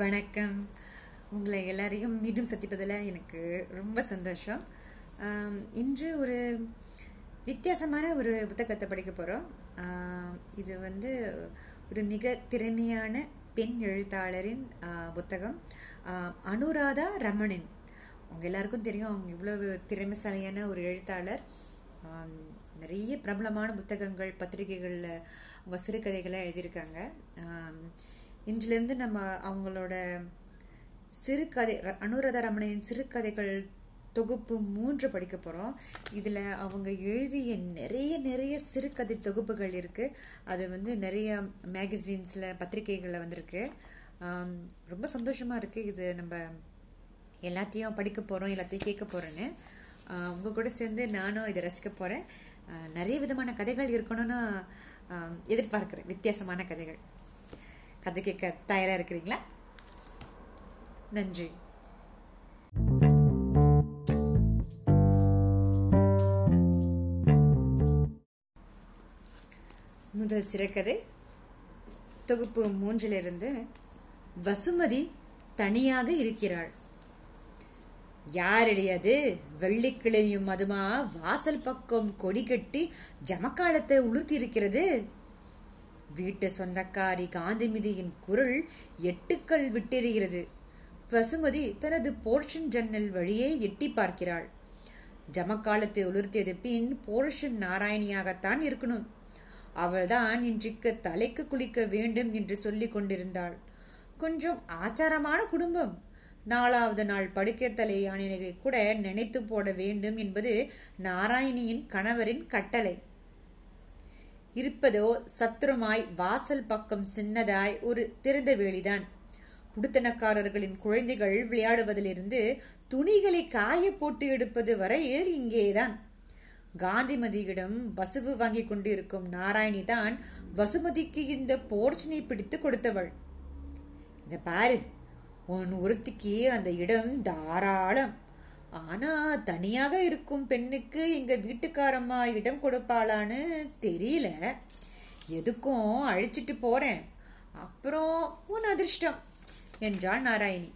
வணக்கம். உங்களை எல்லாரையும் மீண்டும் சந்திப்பதில் எனக்கு ரொம்ப சந்தோஷம். இன்று ஒரு வித்தியாசமான ஒரு புத்தகத்தை படிக்க போகிறோம் இது வந்து ஒரு மிக திறமையான பெண் எழுத்தாளரின் புத்தகம். அனுராதா ரமணன். அவங்க எல்லாருக்கும் தெரியும் அவங்க இவ்வளவு திறமைசாலியான ஒரு எழுத்தாளர். நிறைய பிரபலமான புத்தகங்கள் பத்திரிகைகளில் அவங்க சிறுகதைகளை எழுதியிருக்காங்க. இன்றிலிருந்து நம்ம அவங்களோட சிறுகதை ர- அனுராதா ரமணனின் சிறுகதைகள் தொகுப்பு மூன்று படிக்க போகிறோம் இதில் அவங்க எழுதிய நிறைய நிறைய சிறுகதை தொகுப்புகள் இருக்குது அது வந்து நிறைய மேகசின்ஸில் பத்திரிகைகளில் வந்திருக்கு. ரொம்ப சந்தோஷமாக இருக்குது இது நம்ம எல்லாத்தையும் படிக்க போகிறோம் எல்லாத்தையும் கேட்க போகிறேன்னு உங்கள் கூட சேர்ந்து நானும் இதை ரசிக்க போகிறேன் நிறைய விதமான கதைகள் இருக்கணும்னு எதிர்பார்க்குறேன். வித்தியாசமான கதைகள். கதை கேட்க தயாராக இருக்கிறீங்களா? நன்றி. முதல் சிறக்கதை தொகுப்பு மூன்றிலிருந்து வசுமதி தனியாக இருக்கிறாள். யாரடியது வெள்ளிக்கிழமையும் மதுமா வாசல் பக்கம் கொடி கட்டி ஜமக்காலத்தை உளுர்த்தி இருக்கிறது? வீட்டு சொந்தக்காரி காந்திமதியின் குரல் எட்டுக்கள் விட்டெறிகிறது வசுமதி தனது போர்ஷன் ஜன்னல் வழியே எட்டி பார்க்கிறாள். ஜமக்காலத்தை உளுர்த்தியது பின் போர்ஷன் நாராயணியாகத்தான் இருக்கணும். அவள்தான் இன்றைக்கு தலைக்கு குளிக்க வேண்டும் என்று சொல்லிக் கொண்டிருந்தாள். கொஞ்சம் ஆச்சாரமான குடும்பம். நாலாவது நாள் படுக்கை தலை யானைகளை கூட நினைத்து போட வேண்டும் என்பது நாராயணியின் கணவரின் கட்டளை. இருப்பதோ சத்துருமாய் வாசல் பக்கம் சின்னதாய் ஒரு திறந்த வேலிதான். குடுத்தனக்காரர்களின் குழந்தைகள் விளையாடுவதிலிருந்து துணிகளை காய போட்டு எடுப்பது வரையில் இங்கேதான். காந்திமதியிடம் வசுவு வாங்கி கொண்டிருக்கும் நாராயணி தான் வசுமதிக்கு இந்த போர்ச்சினை பிடித்து கொடுத்தவள். இத பாரு உன் ஒருத்திக்கு அந்த இடம் தாராளம். ஆனா தனியாக இருக்கும் பெண்ணுக்கு எங்க வீட்டுக்காரம்மா இடம் கொடுப்பாளான்னு தெரியல. எதுக்கும் அழிச்சிட்டு போறேன். அப்புறம் உன் அதிர்ஷ்டம் என்றாள் நாராயணி.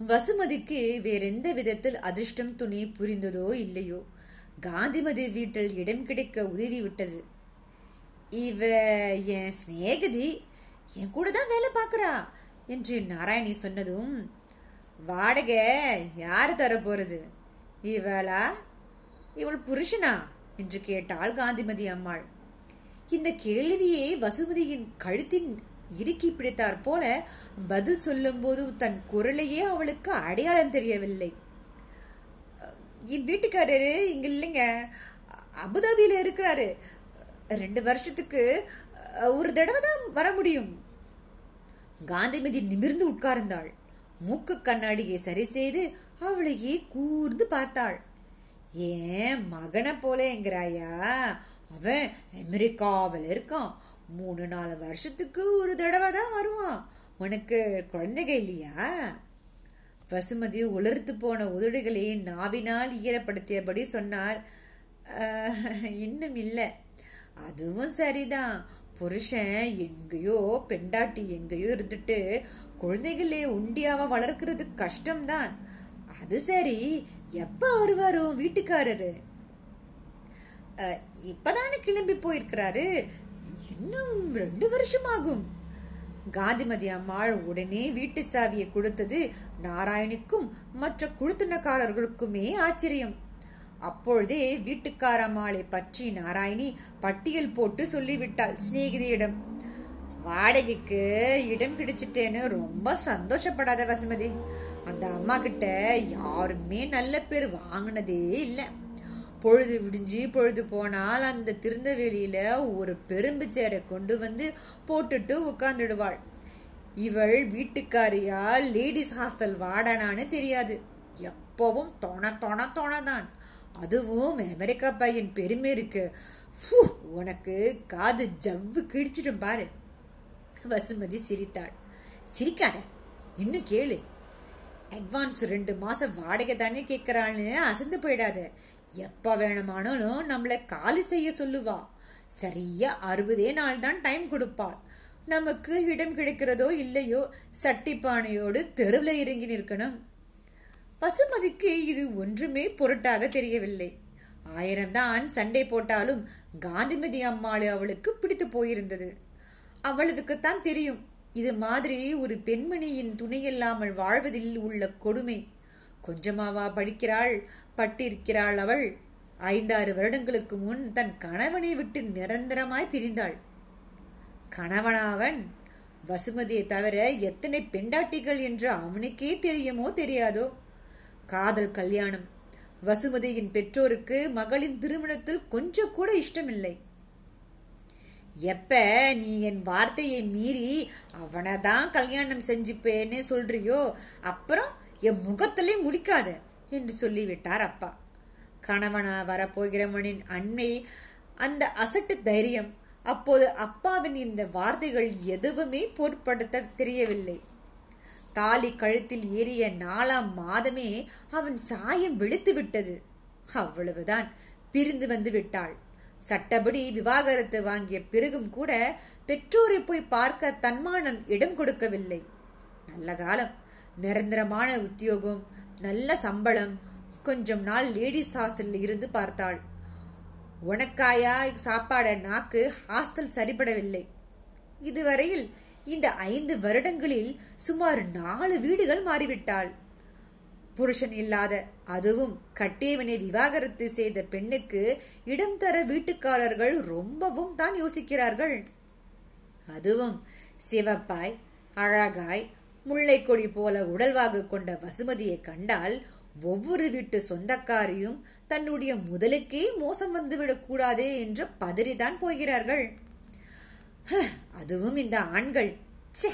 வசுமதிக்கு வேறெந்த விதத்தில் அதிர்ஷ்டம் துணி புரிந்ததோ இல்லையோ காந்திமதி வீட்டில் இடம் கிடைக்க உதவி விட்டது இவ என் சிநேகிதி என் கூட தான் வேலை பார்க்குறா என்று நாராயணி சொன்னதும் வாடகை யார் தரப்போகிறது இவளா? இவள் புருஷனா? என்று கேட்டாள் காந்திமதி அம்மாள். இந்த கேள்வியை வசுமதியின் கழுத்தின் இறுக்கி பிடித்தாற் போல பதில் சொல்லும்போது தன் குரலையே அவளுக்கு அடையாளம் தெரியவில்லை. என் வீட்டுக்காரரு இங்க இல்லைங்க. அபுதாபியில இருக்கிறாரு. ரெண்டு வருஷத்துக்கு ஒரு தடவை தான் வர முடியும். காந்திமதி நிமிர்ந்து உட்கார்ந்தாள். மூக்கு கண்ணாடியை சரி செய்து அவளையே கூர்ந்து பார்த்தாள். ஏன் மகனை போலேங்கிறாயா அவன் அமெரிக்காவில் இருக்கான். மூணு நாலு வருஷத்துக்கு ஒரு தடவை தான் வருவான். உனக்கு குழந்தைங்க இல்லையா? வசுமதி உலர்த்து போன உதடுகளை நாவினால் ஈரப்படுத்தியபடி சொன்னாள். இன்னும் இல்லை. அதுவும் சரிதான். புருஷன் எங்கேயோ பெண்டாட்டி எங்கேயோ இருந்துட்டு குழந்தைகளே உண்டியாவ வளர்க்கறது கஷ்டம்தான். அது சரி எப்ப வருவாரோ வீட்டுக்காரரு? இப்பதானே கிளம்பி போயிருக்கிறாரு. இன்னும் ரெண்டு வருஷம் ஆகும் காந்திமதி அம்மாள் உடனே வீட்டு சாவியை கொடுத்தது நாராயணிக்கும் மற்ற குழுத்தினக்காரர்களுக்குமே ஆச்சரியம். அப்பொழுதே வீட்டுக்காரம்மாளை பற்றி நாராயணி பட்டியல் போட்டு சொல்லிவிட்டாள் சிநேகிதியிடம். வாடகைக்கு இடம் கிடைச்சிட்டேன்னு ரொம்ப சந்தோஷப்படாத வசுமதி. அந்த அம்மா கிட்ட யாருமே நல்ல பேர் வாங்கினதே இல்லை. பொழுது விடிஞ்சு பொழுது போனால் அந்த திருந்தவேலியில ஒரு பெரும்பு சேரை கொண்டு வந்து போட்டுட்டு உட்காந்துடுவாள் இவள் வீட்டுக்காரியா லேடிஸ் ஹாஸ்டல் வாடனான்னு தெரியாது. எப்பவும் தொண தொண தொணதான் அதுவும் அமெரிக்கா பையன் பெருமை இருக்கு. உனக்கு காது ஜவ்வு கிழிச்சிடும் பாரு. வசுமதி சிரித்தாள். சிரிக்காத இன்னும் கேளு. அட்வான்ஸ் ரெண்டு மாசம் வாடகை தானே கேட்கறான்னு அசந்து போயிடாத. எப்ப வேணுமானாலும் நம்மளை காலி செய்ய சொல்லுவா. சரியா அறுபதே நாள் தான் டைம் கொடுப்பாள். நமக்கு இடம் கிடைக்கிறதோ இல்லையோ சட்டிப்பானையோடு தெருவில் இறங்கி நிற்கணும். பசுமதிக்கு இது ஒன்றுமே பொருட்டாக தெரியவில்லை. ஆயிரம்தான் சண்டை போட்டாலும் காந்திமதி அம்மாள் அவளுக்கு பிடித்து போயிருந்தது. அவளுக்குத்தான் தெரியும் இது மாதிரி ஒரு பெண்மணியின் துணையில்லாமல் வாழ்வதில் உள்ள கொடுமை. கொஞ்சமாவா படிக்கிறாள் பட்டிருக்கிறாள் அவள். ஐந்தாறு வருடங்களுக்கு முன் தன் கணவனை விட்டு நிரந்தரமாய் பிரிந்தாள். கணவனாவன்? வசுமதியை தவிர எத்தனை பெண்டாட்டிகள் என்று அவனுக்கே தெரியுமோ தெரியாதோ? காதல் கல்யாணம். வசுமதியின் பெற்றோருக்கு மகளின் திருமணத்தில் கொஞ்சம் கூட இஷ்டமில்லை. எப்ப நீ என் வார்த்தையை மீறி அவனை தான் கல்யாணம் செஞ்சுப்பேன்னு சொல்றியோ அப்புறம் என் முகத்திலே முடிக்காத என்று சொல்லிவிட்டார் அப்பா. கணவனா வரப்போகிறவனின் அண்மை அந்த அசட்டு தைரியம் அப்போது அப்பாவின் இந்த வார்த்தைகள் எதுவுமே பொருட்படுத்த தெரியவில்லை. தாலி கழுத்தில் ஏறிய நாலாம் மாதமே அவன் சாயம் வெளுத்து விட்டது. அவ்வளவுதான். பிரிந்து வந்து விட்டாள். சட்டப்படி விவாகரத்து வாங்கிய பிறகும் கூட பெற்றோரை போய் பார்க்க தன்மானம் இடம் கொடுக்கவில்லை. நல்ல காலம். நிரந்தரமான உத்தியோகம் நல்ல சம்பளம். கொஞ்சம் நாள் லேடிஸ் ஹாஸ்டலில் இருந்து பார்த்தாள். உனக்காயா சாப்பாட நாக்கு? ஹாஸ்டல் சரிபடவில்லை இதுவரையில் இந்த ஐந்து வருடங்களில் சுமார் நாலு வீடுகள் மாறிவிட்டாள். புருஷன் இல்லாத அதுவும் கட்டியவனை விவாகரத்து செய்த பெண்ணுக்கு இடம் தர வீட்டுக்காரர்கள் ரொம்பவும் தான் யோசிக்கிறார்கள். அதுவும் சிவப்பாய் அழகாய் முல்லைக்கொடி போல உடல்வாகு கொண்ட வசுமதியை கண்டால் ஒவ்வொரு வீட்டு சொந்தக்காரியும் தன்னுடைய முதலுக்கே மோசம் வந்துவிடக் கூடாதே என்று பதறிதான் போகிறார்கள். அதுவும் இந்த ஆண்கள். ச்சே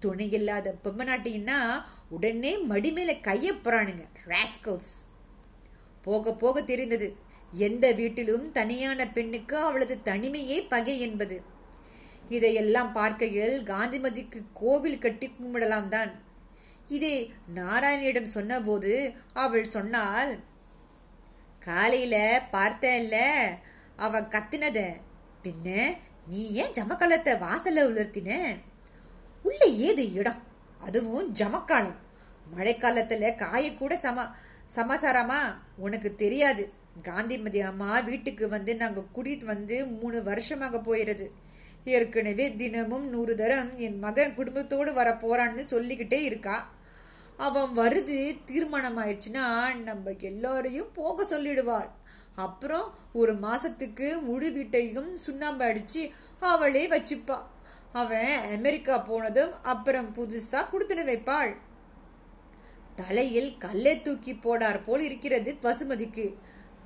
துணையில்லாத பொம்மநாட்டின்னா உடனே மடி மேல கைய போறானுங்க ராஸ்கல்ஸ் போக போக தெரிந்தது எந்த வீட்டிலும் தனியான பெண்ணுக்கு அவளது தனிமையே பகை என்பது. இதையெல்லாம் பார்க்கையில் காந்திமதிக்கு கோவில் கட்டி கும்பிடலாம் தான். இதை நாராயணியிடம் சொன்னபோது அவள் சொன்னால் காலையில பார்த்தல்ல அவ கத்தினத. பின்ன நீ ஏன் ஜமக்கலத்தை வாசல்ல உலர்த்தின? உள்ள ஏது இடம்? அதுவும் ஜமக்காலம். மழைக்காலத்துல காயக்கூட சம சமாசாரமா? உனக்கு தெரியாது. காந்திமதி அம்மா வீட்டுக்கு வந்து நாங்க குடி வந்து மூணு வருஷமாக போயிடுது ஏற்கனவே தினமும் நூறு தரம் என் மகன் குடும்பத்தோடு வர போறான்னு சொல்லிக்கிட்டே இருக்கா. அவன் வருது தீர்மானம் ஆயிடுச்சுன்னா நம்ம எல்லாரையும் போக சொல்லிடுவாள். அப்புறம் ஒரு மாசத்துக்கு முழு வீட்டையும் சுண்ணாம்பு அடிச்சு அவளே வச்சுப்பா. அவன் அமெரிக்கா போனதும் அப்புறம் புதுசா கொடுத்துட வைப்பாள். தலையில் கல்லை தூக்கி போடார் போல் இருக்கிறது பசுமதிக்கு.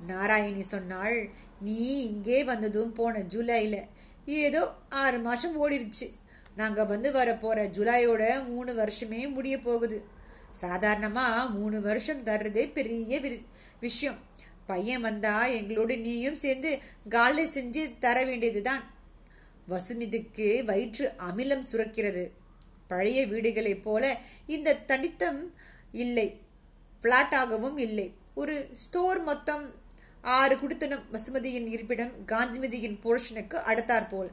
நாராயணி சொன்னாள் நீ இங்கே வந்ததும் போன ஜூலையில் ஏதோ ஆறு மாசம் ஓடிருச்சு. நாங்க வந்து வர போற ஜூலையோட மூணு வருஷமே முடிய போகுது. சாதாரணமா மூணு வருஷம் தர்றதே பெரிய விஷயம். பையன் வந்தா எங்களோடு நீயும் சேர்ந்து காலை செஞ்சு தர வேண்டியதுதான். வசுமிதுக்கு வயிற்று அமிலம் சுரக்கிறது. பழைய வீடுகளைப் போல இந்த தனித்தம் இல்லை. பிளாட்டாகவும் இல்லை. ஒரு ஸ்டோர் மொத்தம் ஆறு குடித்தனம் வசுமதியின் இருப்பிடம் காந்திமதியின் போர்ஷனுக்கு அடுத்தாற்போல்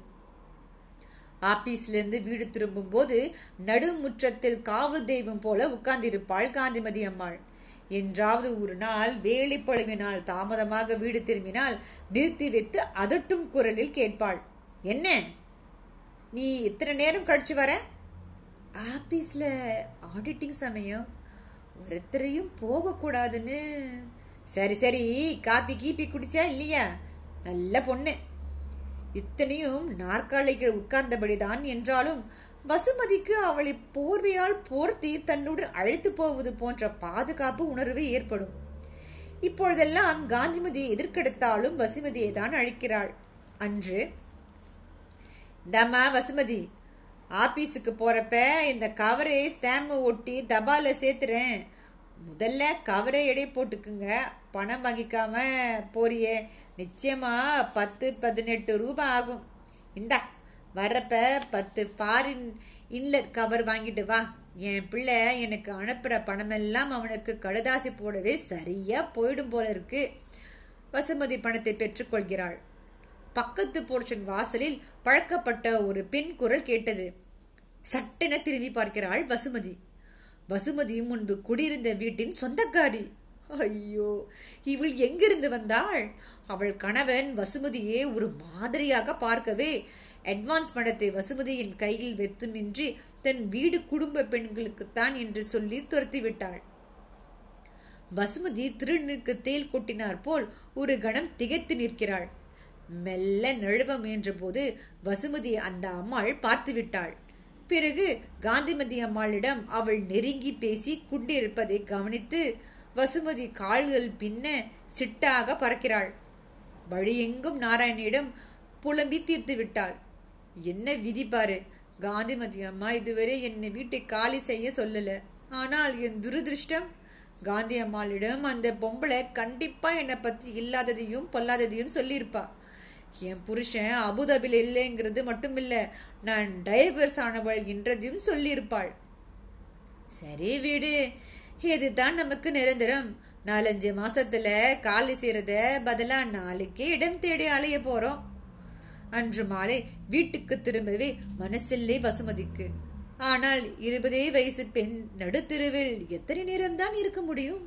ஆபீஸ்லேருந்து வீடு திரும்பும் போது நடுமுற்றத்தில் காவல் தெய்வம் போல உட்கார்ந்திருப்பாள் காந்திமதி அம்மாள். என்றாவது ஒரு நாள் வேலைப்பழுவினால் தாமதமாக வீடு திரும்பினால் நிறுத்தி வைத்து அதட்டும் குரலில் கேட்பாள். என்ன? நீ இத்தனை நேரம் கழிச்சு வர? ஆபீஸ்ல ஆடிட்டிங் சமயம். ஒருத்தரையும் போகக்கூடாதுன்னு. சரி சரி. காப்பி கீப்பி குடிச்சா இல்லையா? நல்ல பொண்ணு. இத்தனையும் நாற்காலிகள் உட்கார்ந்தபடிதான் என்றாலும் வசுமதிக்கு அவளை போர்வையால் போர்த்தி தன்னுடன் அழைத்து போவது போன்ற பாதுகாப்பு உணர்வு ஏற்படும். இப்பொழுதெல்லாம் காந்திமதியை எதிர்க்கெடுத்தாலும் வசுமதியை தான் அழைக்கிறாள். அன்று தமா வசுமதி ஆபீஸுக்கு போறப்ப இந்த கவரை ஸ்டாம்பை ஒட்டி தபால சேர்த்துறேன். முதல்ல கவரை எடை போட்டுக்குங்க. பணம் வாங்கிக்காம போறியே. நிச்சயமா பத்து பதினெட்டு ரூபாய் ஆகும். இந்தா வர்றப்ப பத்து ஃபாரின் இன்லெட் கவர் வாங்கிட்டு வா. என் பிள்ளை எனக்கு அனுப்புகிற பணமெல்லாம் அவனுக்கு கடுதாசி போடவே சரியாக போயிடும் போல இருக்கு. வசுமதி பணத்தை பெற்றுக்கொள்கிறாள். பக்கத்து போர்ஷன் வாசலில் பழக்கப்பட்ட ஒரு பெண் குரல் கேட்டது. சட்டென திரும்பி பார்க்கிறாள் வசுமதி. வசுமதி முன்பு குடியிருந்த வீட்டின் சொந்தக்காரி. ஐயோ இவள் எங்கிருந்து வந்தாள்? அவள் கணவன் வசுமதியே ஒரு மாதிரியாக பார்க்கவே அட்வான்ஸ் பணத்தை வசுமதியின் கையில் வெத்துமின்றி தன் வீடு குடும்ப பெண்களுக்குத்தான் என்று சொல்லி துரத்திவிட்டாள். வசுமதி திருநீருக்கு தேல் கொட்டினார் போல் ஒரு கணம் திகைத்து நிற்கிறாள். மெல்ல நழுவ முயன்றபோது வசுமதி அந்த அம்மாள் பார்த்துவிட்டாள். பிறகு காந்திமதி அம்மாளிடம் அவள் நெருங்கி பேசி கொண்டிருப்பதை கவனித்து வசுமதி கால்கள் பின்ன சிட்டாக பறக்கிறாள். வழியெங்கும் நாராயணியிடம் புலம்பி தீர்த்து விட்டாள் என்ன விதிப்பாரு? காந்திமதி அம்மா இதுவரை என்னை வீட்டை காலி செய்ய சொல்லல. ஆனால் என் துரதிருஷ்டம் காந்தி அம்மாளிடம் அந்த பொம்பளை கண்டிப்பா என்னை பத்தி இல்லாததையும் பொல்லாததையும் சொல்லியிருப்பா. என் புருஷன் அபுதாபில் இல்லைங்கிறது மட்டும் இல்ல நான் டைவர்ஸ் ஆனவள் என்றதையும் சொல்லியிருப்பாள். சரி வீடு இதுதான் நமக்கு நிரந்தரம். நாலஞ்சு மாசத்துல காலி செய்யறத பதிலா நாளைக்கே இடம் தேடி அலைய போறோம். அன்று மாலை வீட்டுக்கு திரும்பவே மனசில்லை வசுமதிக்கு. ஆனால் இருபதே வயசு பெண் நடுத்தெருவில் எத்தனை நேரம்தான் இருக்க முடியும்?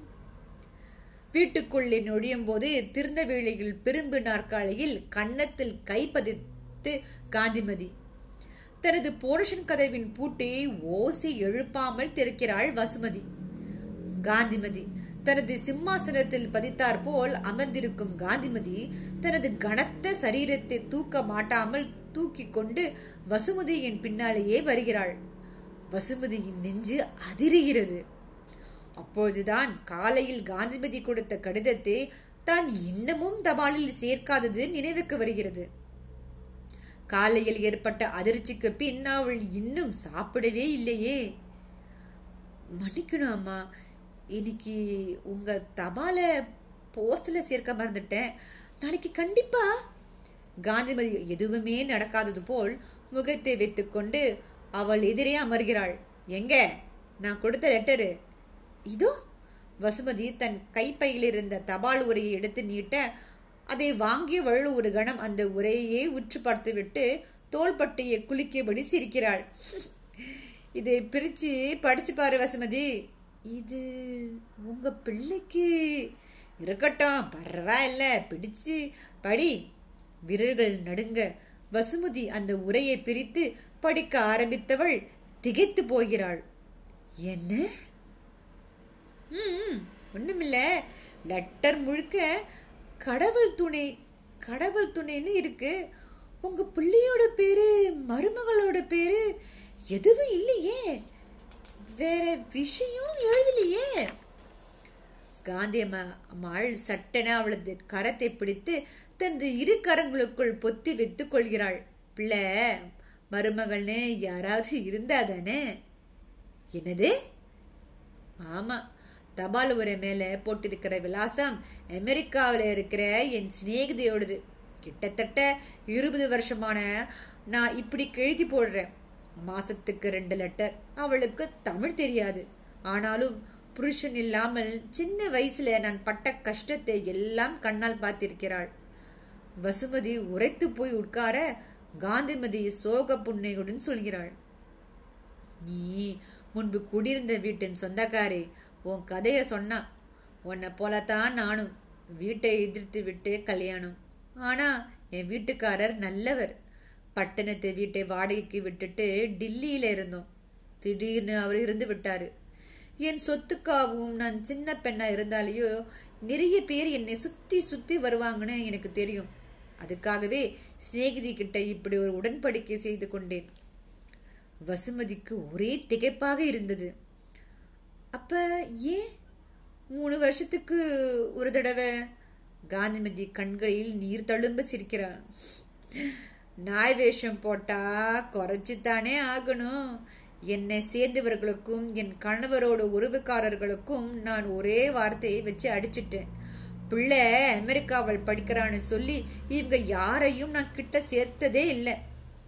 வீட்டுக்குள்ளே நொழியும் போது திருந்த வேளையில் பெரும்பு நாற்காலியில் கன்னத்தில் கைப்பதித்து காந்திமதி தனது போரஷன் கதவின் பூட்டையை ஓசி எழுப்பாமல் திறக்கிறாள் வசுமதி. காந்திமதி தனது சிம்மாசனத்தில் பதித்தார் போல் அமர்ந்திருக்கும் காந்திமதி தனது கனத்த சரீரத்தை தூக்க மாட்டாமல் தூக்கி கொண்டு வசுமதியின் பின்னாலேயே வருகிறாள். வசுமதியின் நெஞ்சு அதிருகிறது. அப்பொழுதுதான் காலையில் காந்திமதி கொடுத்த கடிதத்தை தான் இன்னமும் தபாலில் சேர்க்காதது நினைவுக்கு வருகிறது. காலையில் ஏற்பட்ட அதிர்ச்சிக்கு பின் அவள் இன்னும் சாப்பிடவே இல்லையே. மன்னிக்கணும் அம்மா. இன்னைக்கு உங்க தபால போஸ்டில் சேர்க்க மறந்துட்டேன். நாளைக்கு கண்டிப்பா. காந்திமதி எதுவுமே நடக்காதது போல் முகத்தை வைத்துக்கொண்டு அவள் எதிரே அமர்கிறாள். எங்க? நான் கொடுத்த லெட்டரு இதோ. வசுமதி தன் கைப்பையில் இருந்த தபால் உரையை எடுத்து நீட்ட அதை வாங்கியவள் ஒரு கணம் அந்த உரையே உற்று பார்த்துவிட்டு தோள்பட்டையை குளிக்கபடி சிரிக்கிறாள். இதை பிரிச்சு படிச்சு பாரு வசுமதி. இது உங்க பிள்ளைக்கு இருக்கட்டும் பரவாயில்ல பிடிச்சு படி. விரல்கள் நடுங்க வசுமதி அந்த உரையை பிரித்து படிக்க ஆரம்பித்தவள் திகைத்து போகிறாள். என்ன? ம் ஒண்ணுமில்ல. லெட்டர் முழுக்க கடவுள் துணை கடவுள் துணைன்னு இருக்கு. உங்க பிள்ளையோட பேரு மருமகளோட பேரு எதுவும் இல்லையே. வேற விஷயம் எழுதலையே. காந்தி அம்மாள் சட்டென அவளது கரத்தை பிடித்து தனது இரு கரங்களுக்குள் பொத்தி வைத்து கொள்கிறாள். பிள்ளை மருமகள்னு யாராவது இருந்தா தானே? என்னது? ஆமா தபால் உரை மேலே போட்டிருக்கிற விலாசம் அமெரிக்காவில் இருக்கிற என் சிநேகிதையோடது. கிட்டத்தட்ட இருபது வருஷமான நான் இப்படி எழுதி போடுறேன். மாசத்துக்கு ரெண்டு லெட்டர் அவளுக்கு தமிழ் தெரியாது. ஆனாலும் புருஷன் இல்லாமல் சின்ன வயசுல நான் பட்ட கஷ்டத்தை எல்லாம் கண்ணால் பார்த்திருக்கிறாள். வசுமதி உரைத்து போய் உட்கார காந்திமதி சோக புன்னையுடன் சொல்கிறாள். நீ முன்பு குடியிருந்த வீட்டின் சொந்தக்காரி உன் கதைய சொன்னா. உன்னை போலத்தான் நானும். வீட்டை எதிர்த்து விட்டு கல்யாணம். ஆனா என் வீட்டுக்காரர் நல்லவர். பட்டணத்து வீட்டை வாடகைக்கு விட்டுட்டு டில்லியில இருந்தோம். திடீர்னு அவர் இருந்து விட்டாரு. என் சொத்துக்காகவும் நான் சின்ன பெண்ணா இருந்தாலேயோ நிறைய பேர் என்னை சுத்தி சுத்தி வருவாங்கன்னு எனக்கு தெரியும். அதுக்காகவே சிநேகிதி கிட்ட இப்படி ஒரு உடன்படிக்கை செய்து கொண்டேன். வசுமதிக்கு ஒரே திகைப்பாக இருந்தது. அப்ப ஏன் மூணு வருஷத்துக்கு ஒரு தடவை? காந்திமதி கண்களில் நீர் தழும்ப சிரிக்கிறான் நாய் வேஷம் போட்டா குறைச்சித்தானே ஆகணும். என்னை சேர்ந்தவர்களுக்கும் என் கணவரோட உறவுக்காரர்களுக்கும் நான் ஒரே வார்த்தையை வச்சு அடிச்சிட்டேன். பிள்ளை அமெரிக்காவில் படிக்கிறான்னு சொல்லி இவங்க யாரையும் நான் கிட்ட சேர்த்ததே இல்லை.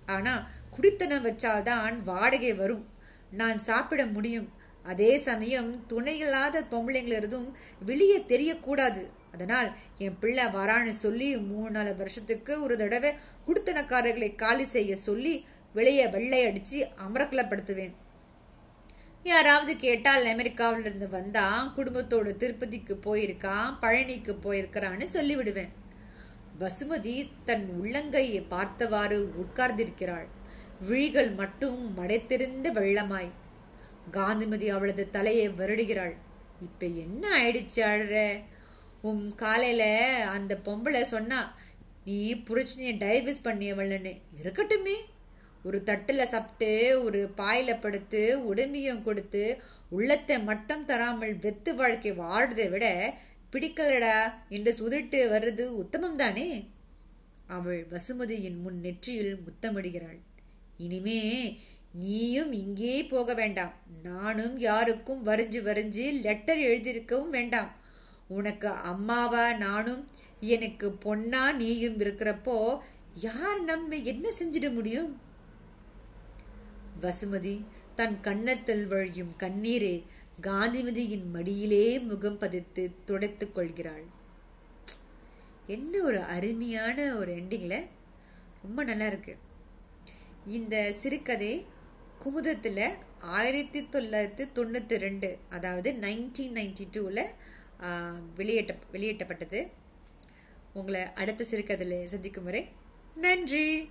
ஆனால் குடித்தனம் வச்சால்தான் வாடகை வரும். நான் சாப்பிட முடியும். அதே சமயம் துணை இல்லாத பொம்பளைங்களிருந்தும் வெளியே தெரியக்கூடாது. அதனால் என் பிள்ளை வரான்னு சொல்லி மூணு நாலு வருஷத்துக்கு ஒரு தடவை குடுத்தனக்காரர்களை காலி செய்ய சொல்லி வெளியே வெள்ளை அடித்து அமரக்கலப்படுத்துவேன். யாராவது கேட்டால் அமெரிக்காவிலிருந்து இருந்து வந்தான் குடும்பத்தோட திருப்பதிக்கு போயிருக்கான் பழனிக்கு போயிருக்கிறான்னு சொல்லிவிடுவேன். வசுமதி தன் உள்ளங்கையை பார்த்தவாறு உட்கார்ந்திருக்கிறாள். விழிகள் மட்டும் மடைத்திருந்த வெள்ளமாய். காந்திமதி அவளது தலையை வருடுகிறாள். இப்ப என்ன ஆயிடுச்சு அழற? உன் காலையில் அந்த பொம்பளை சொன்னா நீ புரட்சினிய டைவர்ஸ் பண்ணியவள்னு. இருக்கட்டுமே. ஒரு தட்டில் சாப்பிட்டு ஒரு பாயில் படுத்து உடம்பியும் கொடுத்து உள்ளத்தை மட்டம் தராமல் வெத்து வாழ்க்கை வாழ்றதை விட பிடிக்கலடா என்று சுதிட்டு வர்றது உத்தமம் தானே? அவள் வசுமதியின் முன் நெற்றியில் முத்தமிடுகிறாள். இனிமே நீயும் இங்கே போக வேண்டாம். நானும் யாருக்கும் வரைஞ்சு வரைஞ்சு லெட்டர் எழுதியிருக்கவும் வேண்டாம். உனக்கு அம்மாவா நானும் எனக்கு பொண்ணா நீயும் இருக்கிறப்போ யார் நம்ம என்ன செஞ்சிட முடியும்? வசுமதி தன் கன்னத்தில் வழியும் கண்ணீரை காந்திமதியின் மடியிலே முகம் பதித்து துடைத்து கொள்கிறாள். என்ன ஒரு அருமையான ஒரு எண்டிங்ல ரொம்ப நல்லா இருக்கு. இந்த சிறுகதை குமுதத்தில் ஆயிரத்தி தொள்ளாயிரத்தி தொண்ணூற்றி ரெண்டு அதாவது நைன்டீன் நைன்டி டூவில் வெளியிட்ட வெளியேற்றப்பட்டது. உங்களை அடுத்த சிறுகதையில் சந்திக்கும் வரை நன்றி.